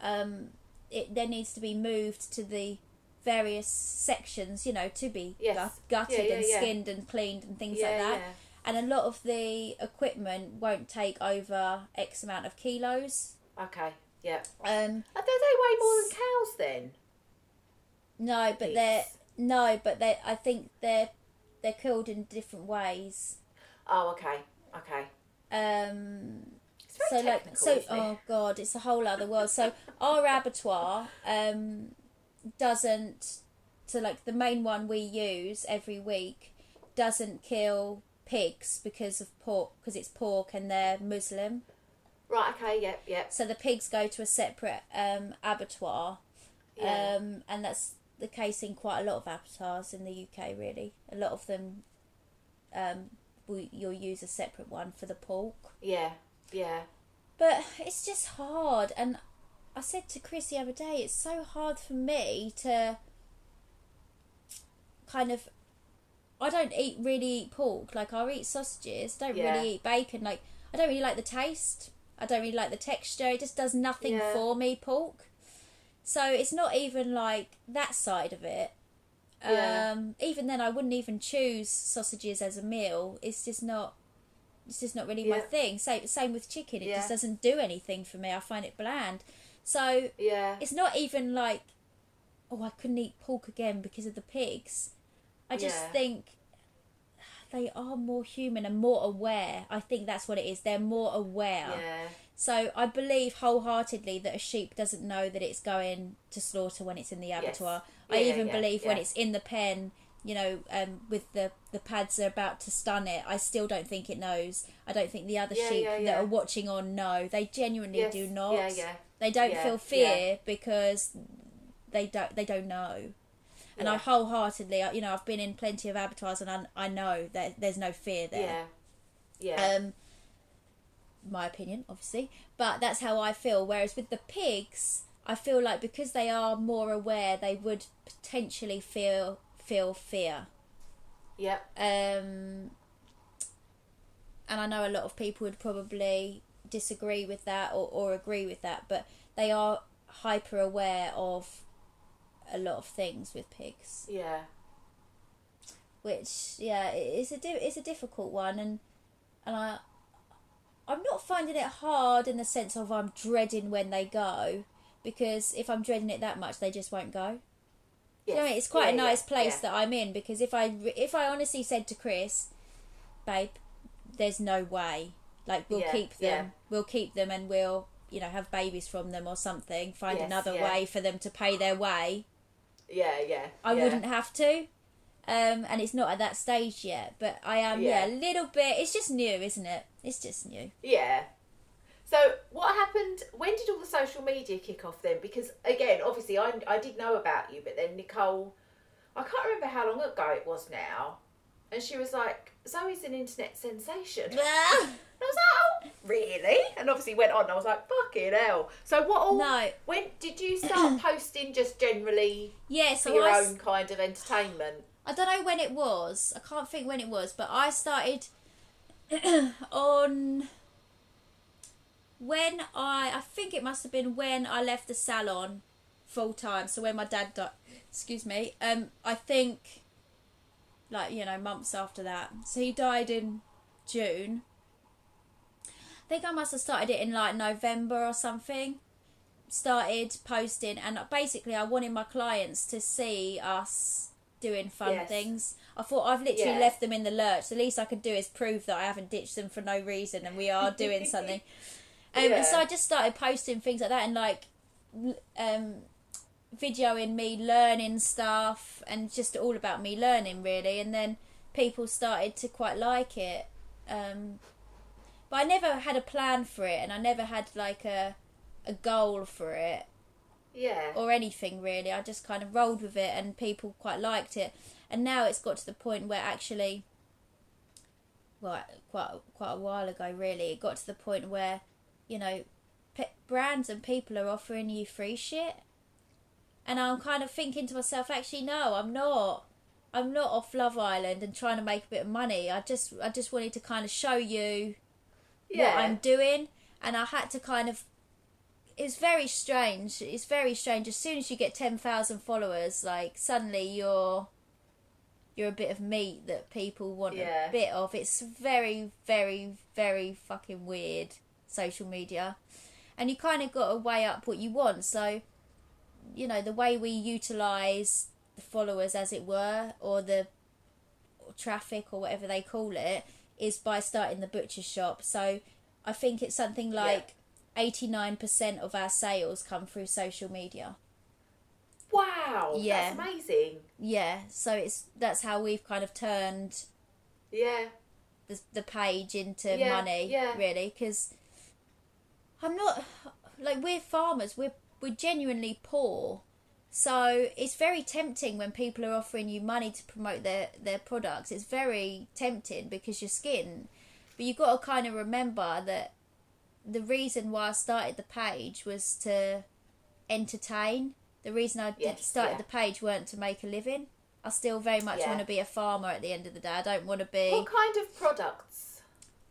um, it then needs to be moved to the various sections, you know, to be Yes. gut- gutted Yeah, yeah, and skinned and cleaned and things like that. And a lot of the equipment won't take over X amount of kilos. Okay. Yeah. Um, Uh, do they weigh more than cows then? No, but they're no, but they. I think they're they're killed in different ways. Oh, okay. Okay. Um, so like so. Oh god, it's a whole other world. So our abattoir um doesn't. So like the main one we use every week doesn't kill pigs because of pork because it's pork and they're Muslim. Right. Okay. Yep. Yep. So the pigs go to a separate um, abattoir, Yeah. um, and that's the case in quite a lot of abattoirs in the UK. Really, a lot of them, um, will, you'll use a separate one for the pork. Yeah. Yeah. But it's just hard, and I said to Chris the other day, it's so hard for me to kind of. I don't eat really eat pork. Like I eat sausages. Don't Yeah. really eat bacon. Like I don't really like the taste. I don't really like the texture. It just does nothing Yeah. for me. Pork. So it's not even like that side of it. Yeah. Um, even then, I wouldn't even choose sausages as a meal. It's just not. It's just not really my thing. Same same with chicken. It just doesn't do anything for me. I find it bland. So Yeah. it's not even like, oh, I couldn't eat pork again because of the pigs. I just Yeah. think they are more human and more aware. I think that's what it is. They're more aware. Yeah. So I believe wholeheartedly that a sheep doesn't know that it's going to slaughter when it's in the abattoir. I Yeah, even yeah, believe when it's in the pen, you know, um, with the the pads are about to stun it. I still don't think it knows. I don't think the other sheep that are watching on know. They genuinely Yes, do not. yeah, yeah. They don't Yeah, feel fear because they don't they don't know. And I wholeheartedly, you know, I've been in plenty of abattoirs, and I, I know that there's no fear there. Yeah. Yeah. Um, my opinion, obviously, but that's how I feel. Whereas with the pigs, I feel like because they are more aware, they would potentially feel feel fear. yep. Um, and I know a lot of people would probably disagree with that or, or agree with that, but they are hyper aware of a lot of things with pigs Yeah. which yeah it's a di- it's a difficult one and and I I'm not finding it hard in the sense of I'm dreading when they go because if I'm dreading it that much they just won't go. Do you know what I mean? It's quite a nice yeah, place yeah. that I'm in because if I if I honestly said to Chris, babe, there's no way. Like we'll Yeah, keep them, yeah. we'll keep them, and we'll you know have babies from them or something. Find Yes, another yeah. way for them to pay their way. Yeah, yeah. I wouldn't have to. Um, and it's not at that stage yet, but I am, yeah. Yeah. a little bit. It's just new, isn't it? It's just new. Yeah. So what happened? When did all the social media kick off then? Because again, obviously, I I did know about you, but then Nicole, I can't remember how long ago it was now, and she was like, "Zoe's an internet sensation." I was like, "Oh, really?" And obviously went on. And I was like, "Fucking hell!" So what all? No. When did you start posting? Just generally yeah, for so your I, own kind of entertainment. I don't know when it was. I can't think when it was, but I started on when I I think it must have been when I left the salon full time. So when my dad died, excuse me. Um, I think like you know months after that. So he died in June. I think I must have started it in like November or something. Started posting, and basically, I wanted my clients to see us doing fun Yes. things. I thought I've literally Yeah. left them in the lurch. The least I could do is prove that I haven't ditched them for no reason, and we are doing something. Um, Yeah. And so I just started posting things like that, and like um, videoing me learning stuff, and just all about me learning really. And then people started to quite like it. Um, but I never had a plan for it, and I never had like a a goal for it Yeah. or anything really. I just kind of rolled with it, and people quite liked it. And now it's got to the point where actually, well, quite quite a while ago, really, it got to the point where, you know, pe- brands and people are offering you free shit, and I'm kind of thinking to myself, actually, no, I'm not. I'm not off Love Island and trying to make a bit of money. I just I just wanted to kind of show you Yeah. what I'm doing, and I had to kind of. It's very strange. It's very strange. As soon as you get ten thousand followers, like suddenly you're you're a bit of meat that people want Yeah. a bit of. It's very, very, very fucking weird social media, and you kind of got to weigh up what you want. So, you know, the way we utilize the followers, as it were, or the traffic or whatever they call it, is by starting the butcher shop. So, I think it's something like eighty nine percent of our sales come through social media. Wow. Yeah. That's amazing. Yeah, so it's that's how we've kind of turned Yeah. the the page into Yeah, money, yeah. really. Because I'm not like we're farmers. We're we're genuinely poor, so it's very tempting when people are offering you money to promote their their products. It's very tempting because your skin, but you've got to kind of remember that the reason why I started the page was to entertain. The reason I Yes, started yeah. the page weren't to make a living. I still very much Yeah. want to be a farmer at the end of the day. I don't want to be What kind of products?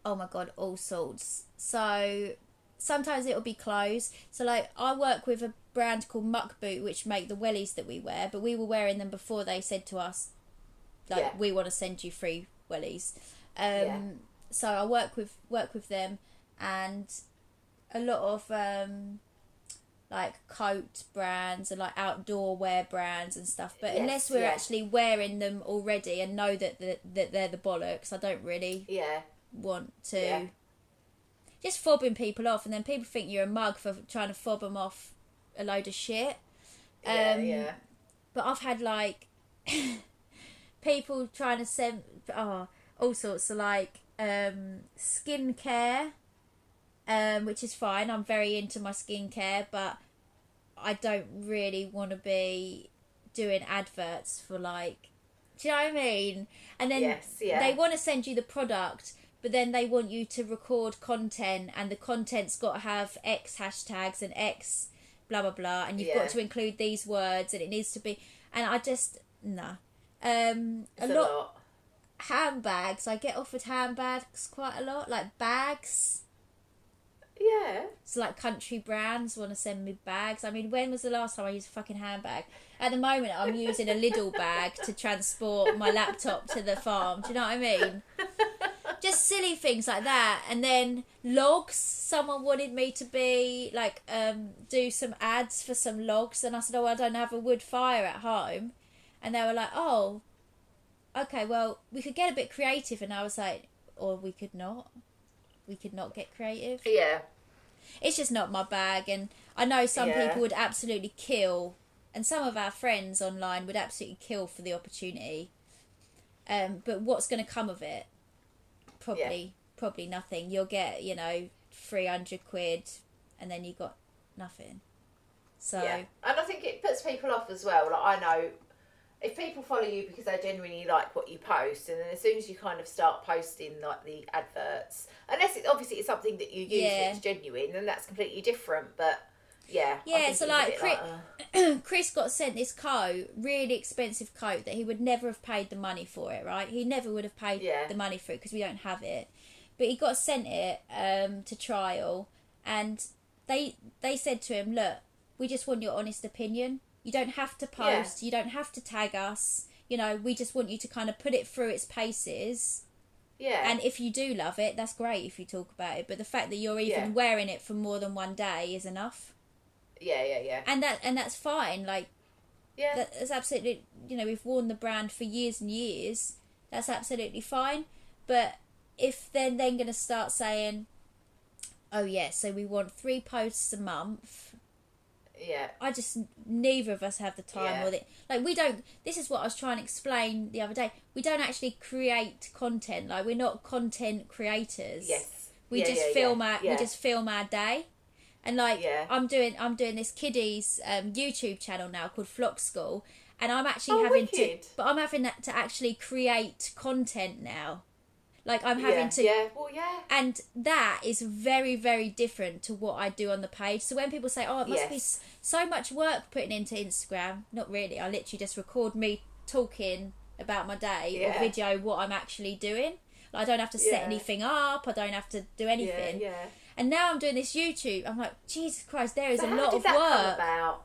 oh my god all sorts so sometimes it'll be clothes so like i work with a brand called muck boot which make the wellies that we wear but we were wearing them before they said to us like Yeah. we want to send you free wellies um Yeah. so i work with work with them and a lot of um like coat brands and like outdoor wear brands and stuff but Yes, unless we're yeah. actually wearing them already and know that the, that they're the bollocks i don't really Yeah. want to Yeah. just fobbing people off, and then people think you're a mug for trying to fob them off a load of shit. Yeah. Um, yeah. But I've had like people trying to send oh all sorts of like um, skincare, um, which is fine. I'm very into my skincare, but I don't really want to be doing adverts for like do you know what I mean? And then Yes, yeah. they want to send you the product, but then they want you to record content, and the content's got to have X hashtags and X blah blah blah, and you've Yeah. got to include these words, and it needs to be. And I just nah. Um, It's a lot, handbags. I get offered handbags quite a lot, like bags. Yeah. So like country brands want to send me bags. I mean, when was the last time I used a fucking handbag? At the moment, I'm using a Lidl bag to transport my laptop to the farm. Do you know what I mean? Just silly things like that. And then logs. Someone wanted me to be like um, do some ads for some logs, and I said, "Oh, I don't have a wood fire at home," and they were like, "Oh, okay, well, we could get a bit creative." And I was like, "Or we could not. We could not get creative." Yeah. it's just not my bag and i know some Yeah. people would absolutely kill and some of our friends online would absolutely kill for the opportunity um but what's going to come of it probably probably nothing you'll get you know 300 quid and then you got nothing so Yeah, and I think it puts people off as well. Like I know if people follow you because they genuinely like what you post, and then as soon as you kind of start posting like the adverts, unless it obviously it's something that you use Yeah. that's genuine, then that's completely different. But yeah, Yeah, so like, Chris, uh, Chris got sent this coat, really expensive coat that he would never have paid the money for it, right? He never would have paid Yeah. the money for it because we don't have it. But he got sent it um, to trial, and they they said to him, "Look, we just want your honest opinion. You don't have to Yeah. post. You don't have to tag us. You know, we just want you to kind of put it through its paces." yeah, And if you do love it, that's great if you talk about it. But the fact that you're even Yeah. wearing it for more than one day is enough yeah, yeah, yeah, and that and that's fine like yeah, that's absolutely you know we've worn the brand for years and years. That's absolutely fine. But if they're then going to start saying oh yeah so we want three posts a month yeah, i just neither of us have the time Yeah. or the like we don't this is what i was trying to explain the other day. We don't actually create content like we're not content creators. Yes. we Yeah, just yeah, film our we just film our day and like Yeah. i'm doing i'm doing this kiddies um, youtube channel now called flock school and i'm actually Oh, having wicked. to but i'm having that to actually create content now. Like i'm having yeah, to yeah, well, yeah, and that is very very different to what i do on the page. So when people say oh it must be Yes. s- so much work putting into instagram. Not really. I literally just record me talking about my day Yeah. or video what i'm actually doing. Like, i don't have to set anything up. I don't have to do yeah, anything. yeah. And now i'm doing this youtube i'm like jesus christ there is So a how lot did of that come work about?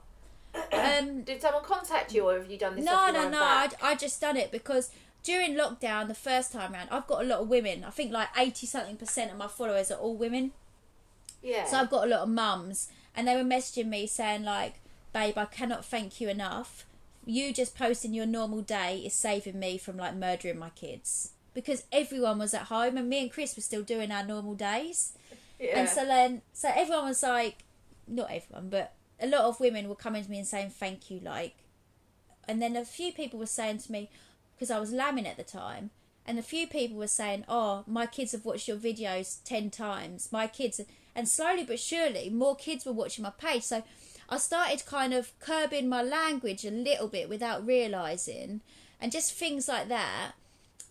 um Did someone contact you, or have you done this? no no own no? I, I just done it because during lockdown the first time round i've got a lot of women i think like 80 something percent of my followers are all women yeah, so I've got a lot of mums, and they were messaging me saying like, "Babe, I cannot thank you enough. You just posting your normal day is saving me from like murdering my kids because everyone was at home, and me and Chris were still doing our normal days. Yeah. And so then, so everyone was like, not everyone, but a lot of women were coming to me and saying thank you, like, and then a few people were saying to me because I was lambing at the time. And a few people were saying, "Oh, my kids have watched your videos ten times. My kids," and slowly but surely, more kids were watching my page. So, I started kind of curbing my language a little bit without realizing, and just things like that.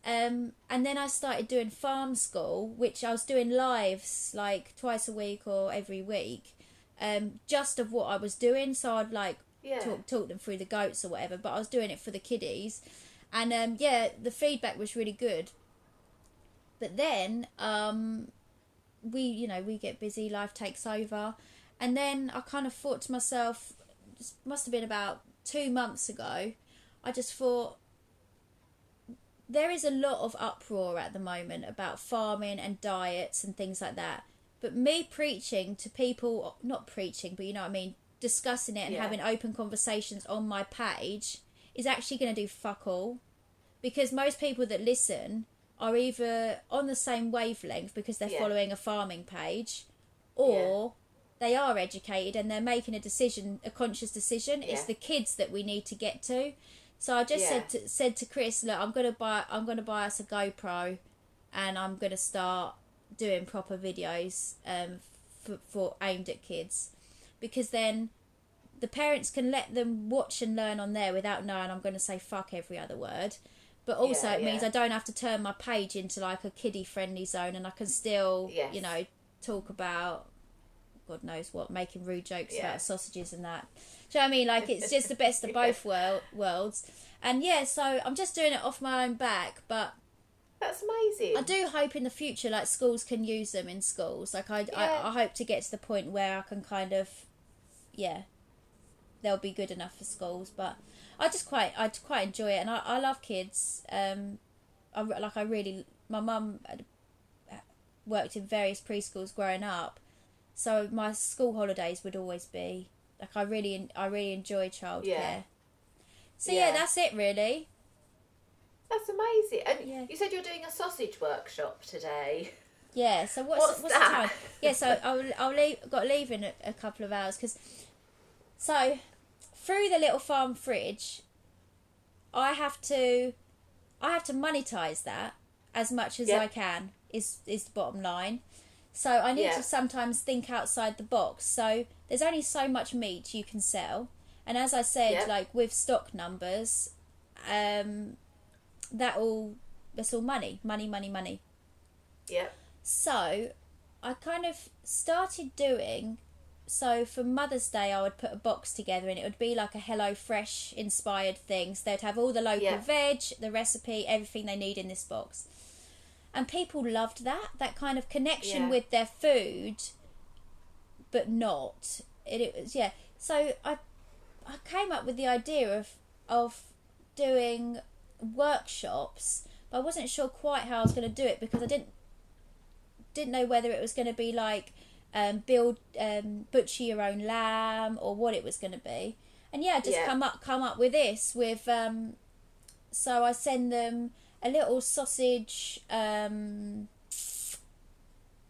Um, and then I started doing farm school, which I was doing lives like twice a week or every week, um, just of what I was doing. So I'd like Yeah. talk talk them through the goats or whatever, but I was doing it for the kiddies, and um, yeah, the feedback was really good. But then um, we, you know, we get busy, life takes over, and then I kind of thought to myself, this must have been about two months ago. I just thought there is a lot of uproar at the moment about farming and diets and things like that. But me preaching to people, not preaching, but you know what I mean, discussing it and Yeah. having open conversations on my page is actually going to do fuck all. Because most people that listen are either on the same wavelength because they're Yeah. following a farming page or they are educated and they're making a decision, a conscious decision. It's the kids that we need to get to. So I just Yeah. said to, said to Chris, look, I'm gonna buy I'm gonna buy us a GoPro, and I'm gonna start doing proper videos um for, for aimed at kids, because then the parents can let them watch and learn on there without knowing I'm going to say fuck every other word. But also, Yeah, it means yeah. I don't have to turn my page into like a kiddie friendly zone, and I can still, Yes. you know, talk about God knows what, making rude jokes Yeah. about sausages and that. Do you know what I mean? Like it's just the best of both world, worlds. And yeah, so I'm just doing it off my own back, but That's amazing. I do hope in the future, like schools can use them in schools. Like I, Yeah. I, I hope to get to the point where I can kind of, yeah, they'll be good enough for schools. But I just quite, I quite enjoy it, and I, I love kids. Um, I like I really, my mum worked in various preschools growing up, so my school holidays would always be like I really, I really enjoy childcare. Yeah. So yeah, Yeah. that's it really. That's amazing. And Yeah. you said you're doing a sausage workshop today. Yeah. So what's What's what's, that? the time? Yeah. So I'll I'll leave. Got to leave in a, a couple of hours because. So, through the little farm fridge, I have to, I have to monetize that as much as Yeah. I can. Is is the bottom line. So I need Yeah. to sometimes think outside the box. So there's only so much meat you can sell, and as I said, Yeah. like with stock numbers, um, that all that's all money, money, money, money. Yep. So I kind of started doing so for Mother's Day I would put a box together and it would be like a Hello Fresh inspired thing. So they'd have all the local Yeah. veg, the recipe, everything they need in this box. And people loved that, that kind of connection Yeah. with their food but not. It, it was yeah. So I I came up with the idea of of doing workshops, but I wasn't sure quite how I was going to do it because I didn't didn't know whether it was going to be like um, build um, butcher your own lamb or what it was going to be. And yeah, just Yeah. come up come up with this with um, so I send them a little sausage um,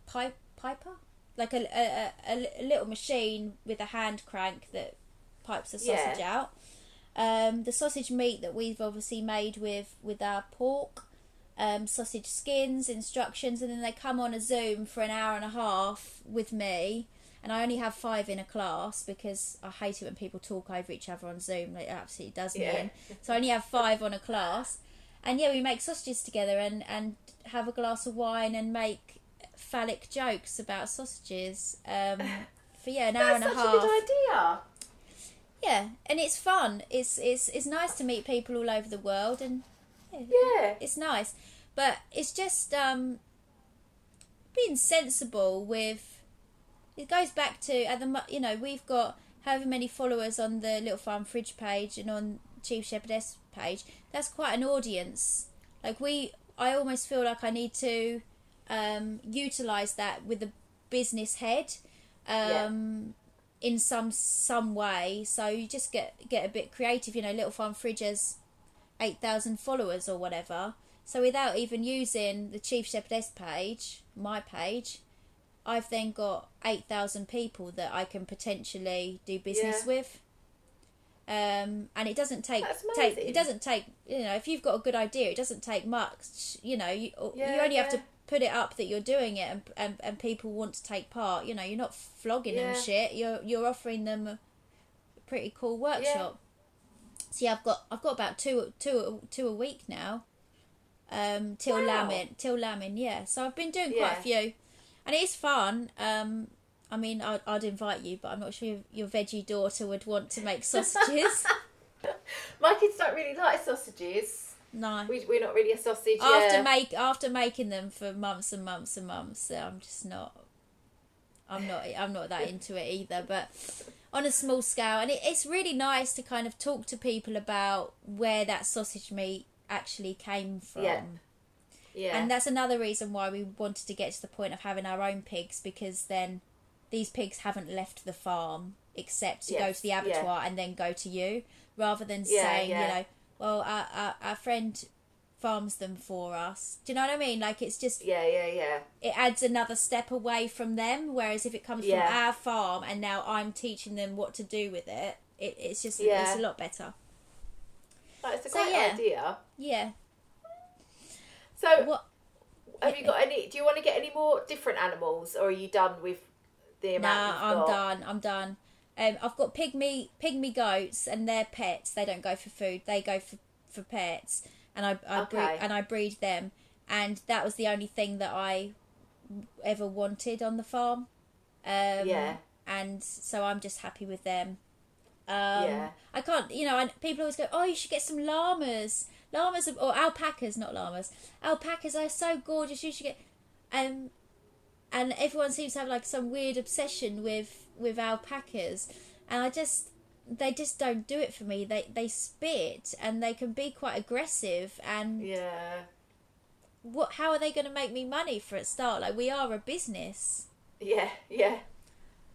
pipe piper like a, a, a, a little machine with a hand crank that pipes the Yeah. sausage out. Um, the sausage meat that we've obviously made with with our pork, um, sausage skins, instructions, and then they come on a Zoom for an hour and a half with me. And I only have five in a class because I hate it when people talk over each other on Zoom. It absolutely does me Yeah. in. So I only have five on a class. And yeah, we make sausages together and, and have a glass of wine and make phallic jokes about sausages. Um, for yeah, an hour and a half. That's such a good idea. Yeah, and it's fun. It's it's it's nice to meet people all over the world, and Yeah. it's nice. But it's just um, being sensible with. It goes back to at the you know we've got however many followers on the Little Farm Fridge page and on Chief Shepherdess page. That's quite an audience. Like we, I almost feel like I need to um, utilize that with a business head. Yeah. Um, in some some way. So you just get get a bit creative. You know, Little Farm Fridges, eight thousand followers or whatever. So without even using the Chief Shepherdess page, my page, I've then got eight thousand people that I can potentially do business Yeah. with. Um, and it doesn't take take it doesn't take you know if you've got a good idea it doesn't take much you know you, you Yeah, only have to put it up that you're doing it and, and and people want to take part you know you're not flogging Yeah. them shit you're you're offering them a pretty cool workshop. So yeah I've got I've got about two two two a week now um till Wow. lambing till lambing yeah. So I've been doing quite a few and it is fun um I mean I'd, I'd invite you but I'm not sure your, veggie daughter would want to make sausages My kids don't really like sausages. no We, we're not really a sausage. after yeah. make after making them for months and months and months I'm just not I'm not I'm not that into it either but on a small scale and it, it's really nice to kind of talk to people about where that sausage meat actually came from Yeah. yeah. and that's another reason why we wanted to get to the point of having our own pigs because then these pigs haven't left the farm except to go to the yeah. abattoir and then go to you rather than Yeah, saying yeah. you know well our, our, our friend farms them for us do you know what i mean like it's just yeah, yeah, yeah. it adds another step away from them whereas if it comes Yeah. from our farm and now i'm teaching them what to do with it, it it's just Yeah. it's a lot better That's a So, great yeah. idea. yeah So, what have you got any? Do you want to get any more different animals, or are you done with the amount Nah, I'm got? done. I'm done. Um, I've got pygmy pygmy goats and they're pets. They don't go for food. They go for, for pets, and I, I breed, and I breed them. And that was the only thing that I ever wanted on the farm. Um, Yeah. And so I'm just happy with them. Um, Yeah. I can't, you know, I, people always go, oh, you should get some llamas. Llamas are, or alpacas, not llamas. Alpacas are so gorgeous. You should get. Um, and everyone seems to have like some weird obsession with with alpacas, and I just they just don't do it for me. They they spit and they can be quite aggressive. And Yeah. what? How are they going to make me money for a start? Like we are a business. Yeah. Yeah.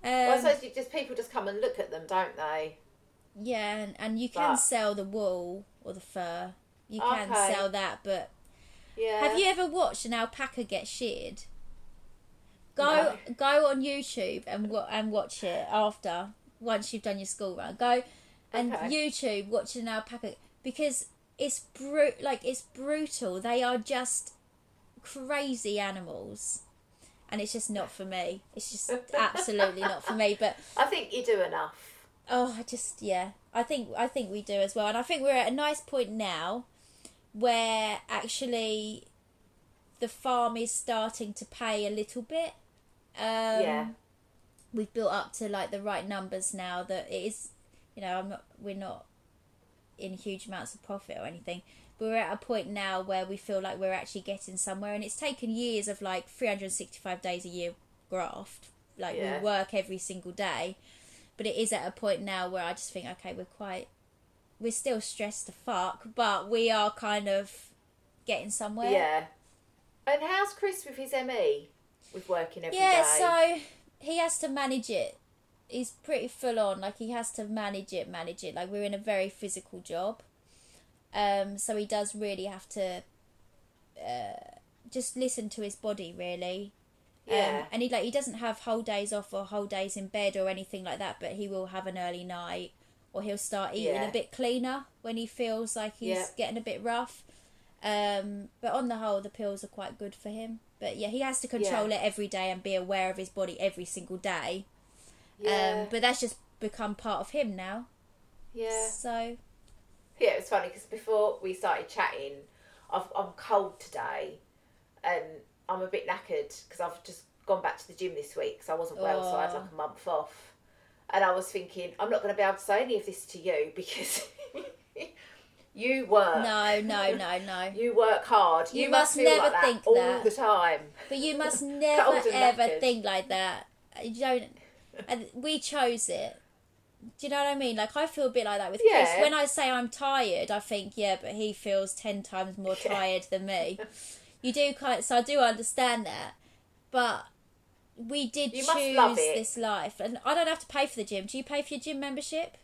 Um, well, I suppose you just people just come and look at them, don't they? Yeah, and, and you can But- sell the wool or the fur. You can Okay. sell that, but Yeah. have you ever watched an alpaca get sheared? Go No. go on YouTube and and watch it after once you've done your school run. Go and Okay. YouTube watch an alpaca because it's bru- like it's brutal. They are just crazy animals. And it's just not for me. It's just absolutely not for me. But I think you do enough. Oh, I just yeah. I think I think we do as well, and I think we're at a nice point now where actually the farm is starting to pay a little bit. Um, Yeah. we've built up to like the right numbers now that it is. You know, I'm not. We're not in huge amounts of profit or anything. But we're at a point now where we feel like we're actually getting somewhere, and it's taken years of like 365 days a year graft. Like Yeah. we work every single day, but it is at a point now where I just think, okay, we're quite, we're still stressed to fuck, but we are kind of getting somewhere. Yeah. And how's Chris with his ME? With working every day. Yeah, so he has to manage it. He's pretty full on. Like he has to manage it, manage it. Like we're in a very physical job, um, so he does really have to uh, just listen to his body, really. Yeah. Um, and he like he doesn't have whole days off or whole days in bed or anything like that, but he will have an early night or he'll start eating Yeah. a bit cleaner when he feels like he's Yeah. getting a bit rough. Um, but on the whole, the pills are quite good for him. But yeah, he has to control Yeah. it every day and be aware of his body every single day. yeah. Um, but that's just become part of him now. yeah. So Yeah, it was funny because before we started chatting, I've, I'm cold today and I'm a bit knackered because I've just gone back to the gym this week because I wasn't well, so I had like a month off. And I was thinking, I'm not going to be able to say any of this to you because you work. no, no, no, no. You work hard. You You, must must never like that think all that. the time. But you must never ever knackered. think like that. You don't. And we chose it. Do you know what I mean? Like I feel a bit like that with Chris. When I say I'm tired, I think yeah, but he feels ten times more tired than me. You do kind, so I do understand that, but we did You choose must love it. this life, and I don't have to pay for the gym. Do you pay for your gym membership?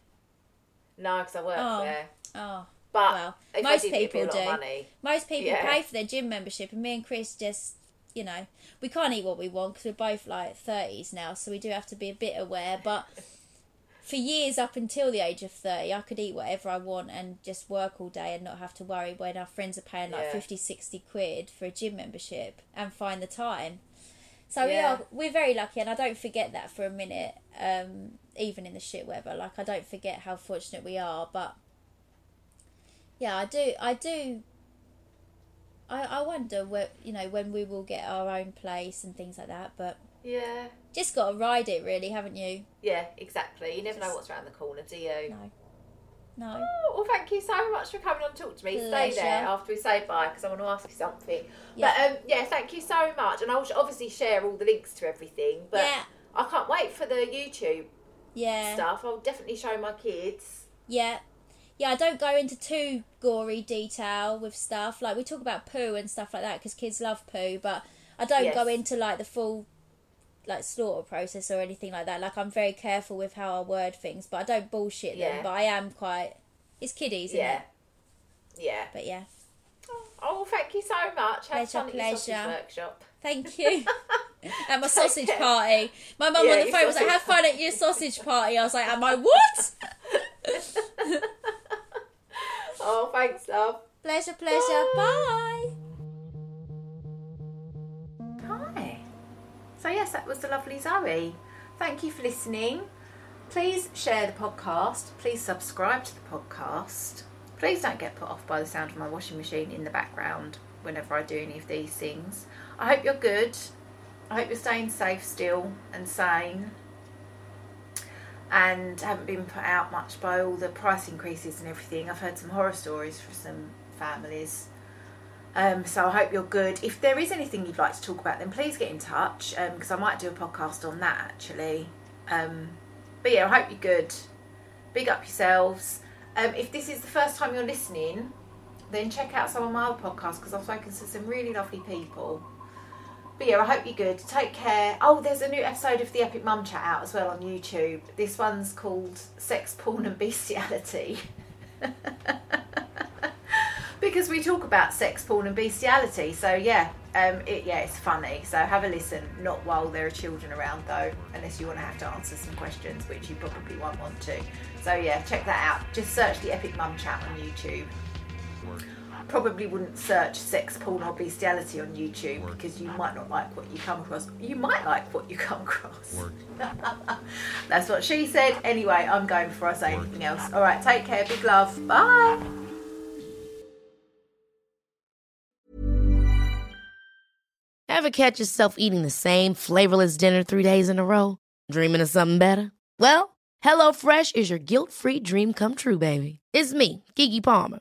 No, because I work Oh. there. Oh, But well, most did, people a lot do. Most people Yeah. pay for their gym membership, and me and Chris just, you know, we can't eat what we want because we're both like thirties now, so we do have to be a bit aware. But for years up until the age of thirty, I could eat whatever I want and just work all day and not have to worry when our friends are paying like Yeah. 50, 60 quid for a gym membership and find the time. So we are we're very lucky, and I don't forget that for a minute. Um, even in the shit weather, like I don't forget how fortunate we are. But yeah, I do. I do. I I wonder where you know when we will get our own place and things like that. But Yeah. just got to ride it, really, haven't you? Yeah, exactly. You never know what's around the corner, do you? No. No. Oh, well, thank you so much for coming on to talk to me. Stay there after we say bye because I want to ask you something. Yeah. But um, yeah, thank you so much. And I'll obviously share all the links to everything. But Yeah. I can't wait for the YouTube Yeah. stuff. I'll definitely show my kids. Yeah. Yeah, I don't go into too gory detail with stuff. Like, we talk about poo and stuff like that because kids love poo, but I don't Yes. go into, like, the full, like, slaughter process or anything like that. Like, I'm very careful with how I word things, but I don't bullshit Yeah. them. But I am quite. It's kiddies, isn't Yeah. it? Yeah. But yeah. Oh, well, thank you so much. Have Pleasure, fun at your pleasure. workshop. Thank you. at my sausage party. My mum Yeah, on the phone was like, have fun at your sausage party. I was like, am I what? Oh, thanks, love. pleasure, pleasure. Bye. Hi. So yes, that was the lovely Zoe. Thank you for listening. Please share the podcast. Please subscribe to the podcast. Please don't get put off by the sound of my washing machine in the background whenever I do any of these things. I hope you're good. I hope you're staying safe still and sane and haven't been put out much by all the price increases and everything. I've heard some horror stories from some families. Um, so I hope you're good. If there is anything you'd like to talk about, then please get in touch because um, I might do a podcast on that actually. Um, but yeah, I hope you're good. Big up yourselves. Um, if this is the first time you're listening, then check out some of my other podcasts because I've spoken to some really lovely people. But yeah, I hope you're good. Take care. Oh, there's a new episode of the Epic Mum Chat out as well on YouTube. This one's called Sex, Porn and Bestiality. because we talk about sex, porn and bestiality. So yeah, um, it, yeah, it's funny. So have a listen. Not while there are children around though, unless you want to have to answer some questions, which you probably won't want to. So yeah, check that out. Just search the Epic Mum Chat on YouTube probably wouldn't search sex, porn, or bestiality on YouTube Work. because you might not like what you come across. You might like what you come across. That's what she said. Anyway, I'm going before I say Work. anything else. All right, take care. Big love. Bye. Ever catch yourself eating the same flavorless dinner three days in a row? Dreaming of something better? Well, HelloFresh is your guilt free dream come true, baby. It's me, Keke Palmer.